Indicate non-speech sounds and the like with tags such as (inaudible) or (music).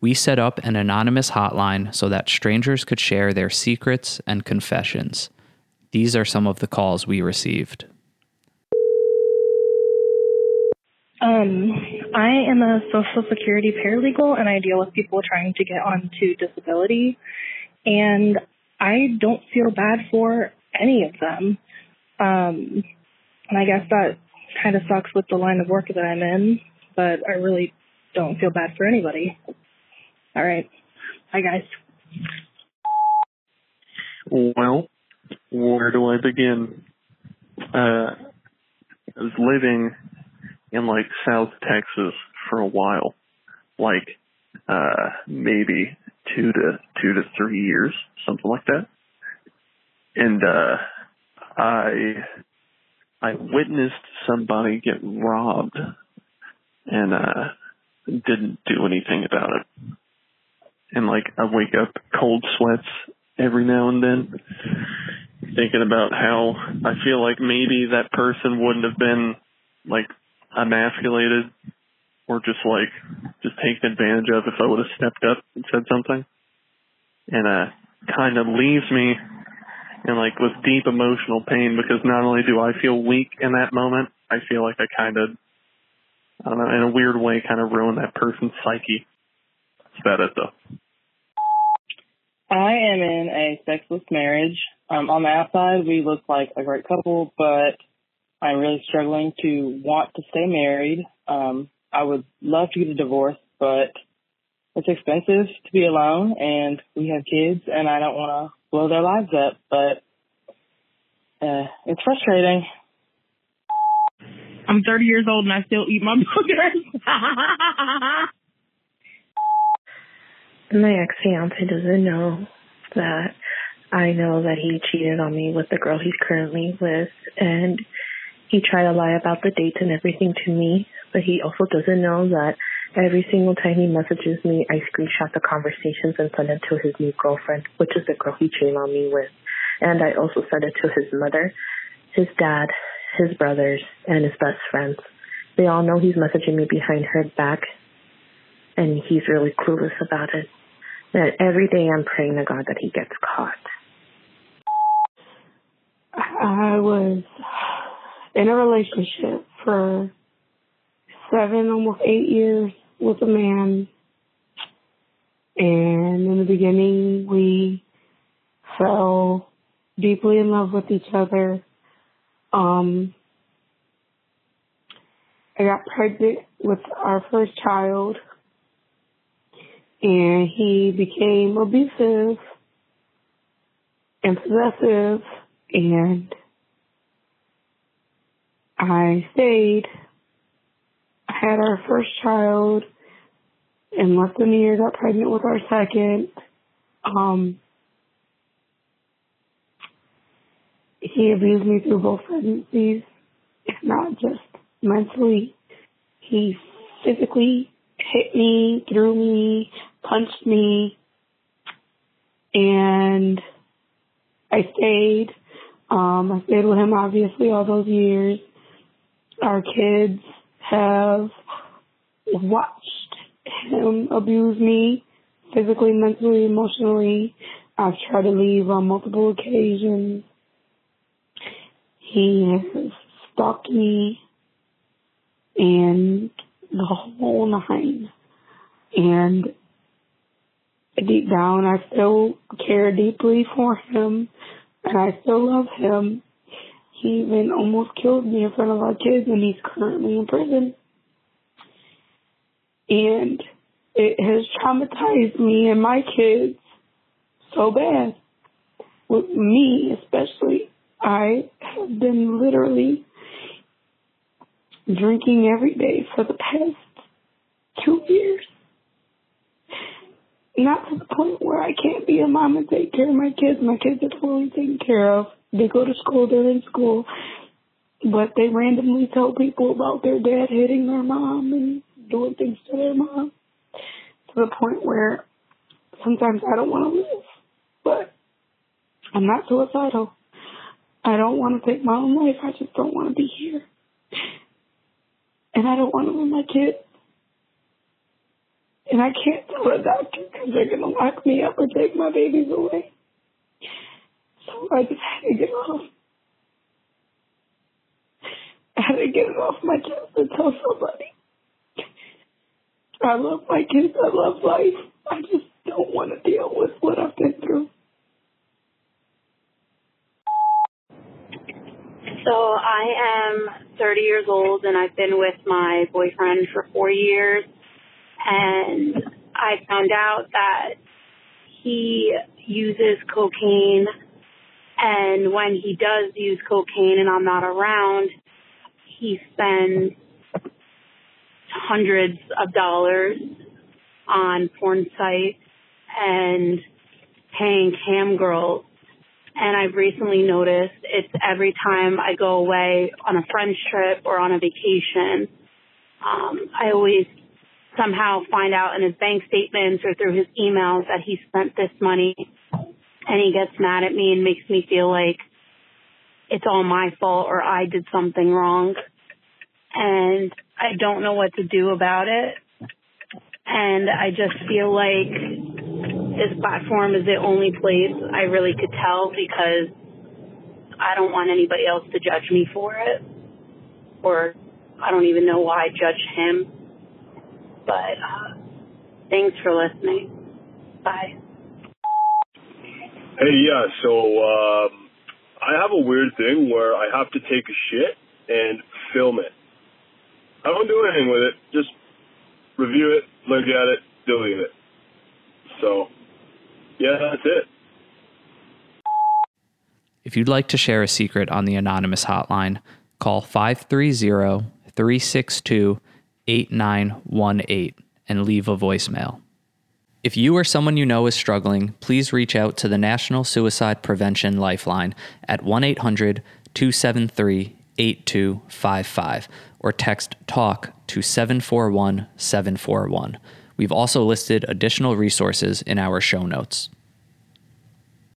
We set up an anonymous hotline so that strangers could share their secrets and confessions. These are some of the calls we received. Um, I am a Social Security paralegal and I deal with people trying to get onto disability. And I don't feel bad for any of them. Um, and I guess that kind of sucks with the line of work that I'm in, but I really don't feel bad for anybody. All right. Bye, guys. Well, where do I begin? Uh, I was living in like South Texas for a while, like uh, maybe two to two to three years, something like that. And uh, I I witnessed somebody get robbed, and uh, didn't do anything about it. And like I wake up cold sweats every now and then, thinking about how I feel like maybe that person wouldn't have been like emasculated or just like just taken advantage of if I would have stepped up and said something. And uh kind of leaves me in like with deep emotional pain because not only do I feel weak in that moment, I feel like I kind of I don't know, in a weird way kind of ruined that person's psyche. That's about though. I am in a sexless marriage. Um, on the outside, we look like a great couple, but I'm really struggling to want to stay married. Um, I would love to get a divorce, but it's expensive to be alone and we have kids and I don't want to blow their lives up, but uh, it's frustrating. I'm 30 years old and I still eat my (laughs) boogers. (laughs) My ex fiance doesn't know that I know that he cheated on me with the girl he's currently with and he tried to lie about the dates and everything to me, but he also doesn't know that every single time he messages me, I screenshot the conversations and send it to his new girlfriend, which is the girl he cheated on me with. And I also send it to his mother, his dad, his brothers, and his best friends. They all know he's messaging me behind her back, and he's really clueless about it. And every day I'm praying to God that he gets caught. I was in a relationship for seven, almost eight years with a man. And in the beginning, we fell deeply in love with each other. Um, I got pregnant with our first child and he became abusive and possessive and I stayed. I had our first child. In less than a year, got pregnant with our second. Um, he abused me through both pregnancies, if not just mentally. He physically hit me, threw me, punched me, and I stayed. Um, I stayed with him obviously all those years our kids have watched him abuse me physically, mentally, emotionally. I've tried to leave on multiple occasions. He has stalked me and the whole nine. And deep down, I still care deeply for him and I still love him. He even almost killed me in front of our kids and he's currently in prison. And it has traumatized me and my kids so bad. With me especially, I have been literally drinking every day for the past two years. Not to the point where I can't be a mom and take care of my kids. My kids are fully taken care of. They go to school, they're in school, but they randomly tell people about their dad hitting their mom and doing things to their mom to the point where sometimes I don't want to live, but I'm not suicidal. I don't want to take my own life. I just don't want to be here. And I don't want to lose my kids. And I can't tell the doctor because they're going to lock me up or take my babies away. So I just had to get off. I had to get it off my chest and tell somebody. I love my kids. I love life. I just don't want to deal with what I've been through. So I am 30 years old and I've been with my boyfriend for four years. And I found out that he uses cocaine. And when he does use cocaine and I'm not around, he spends hundreds of dollars on porn sites and paying cam girls and I've recently noticed it's every time I go away on a friend's trip or on a vacation, um, I always somehow find out in his bank statements or through his emails that he spent this money and he gets mad at me and makes me feel like it's all my fault or I did something wrong. And I don't know what to do about it. And I just feel like this platform is the only place I really could tell because I don't want anybody else to judge me for it. Or I don't even know why I judge him. But uh, thanks for listening. Bye. Hey, yeah, so um, I have a weird thing where I have to take a shit and film it. I don't do anything with it, just review it, look at it, delete it. So yeah, that's it. If you'd like to share a secret on the Anonymous hotline, call 530 362 8918 and leave a voicemail. If you or someone you know is struggling, please reach out to the National Suicide Prevention Lifeline at 1 800 273 8255 or text TALK to 741 741. We've also listed additional resources in our show notes.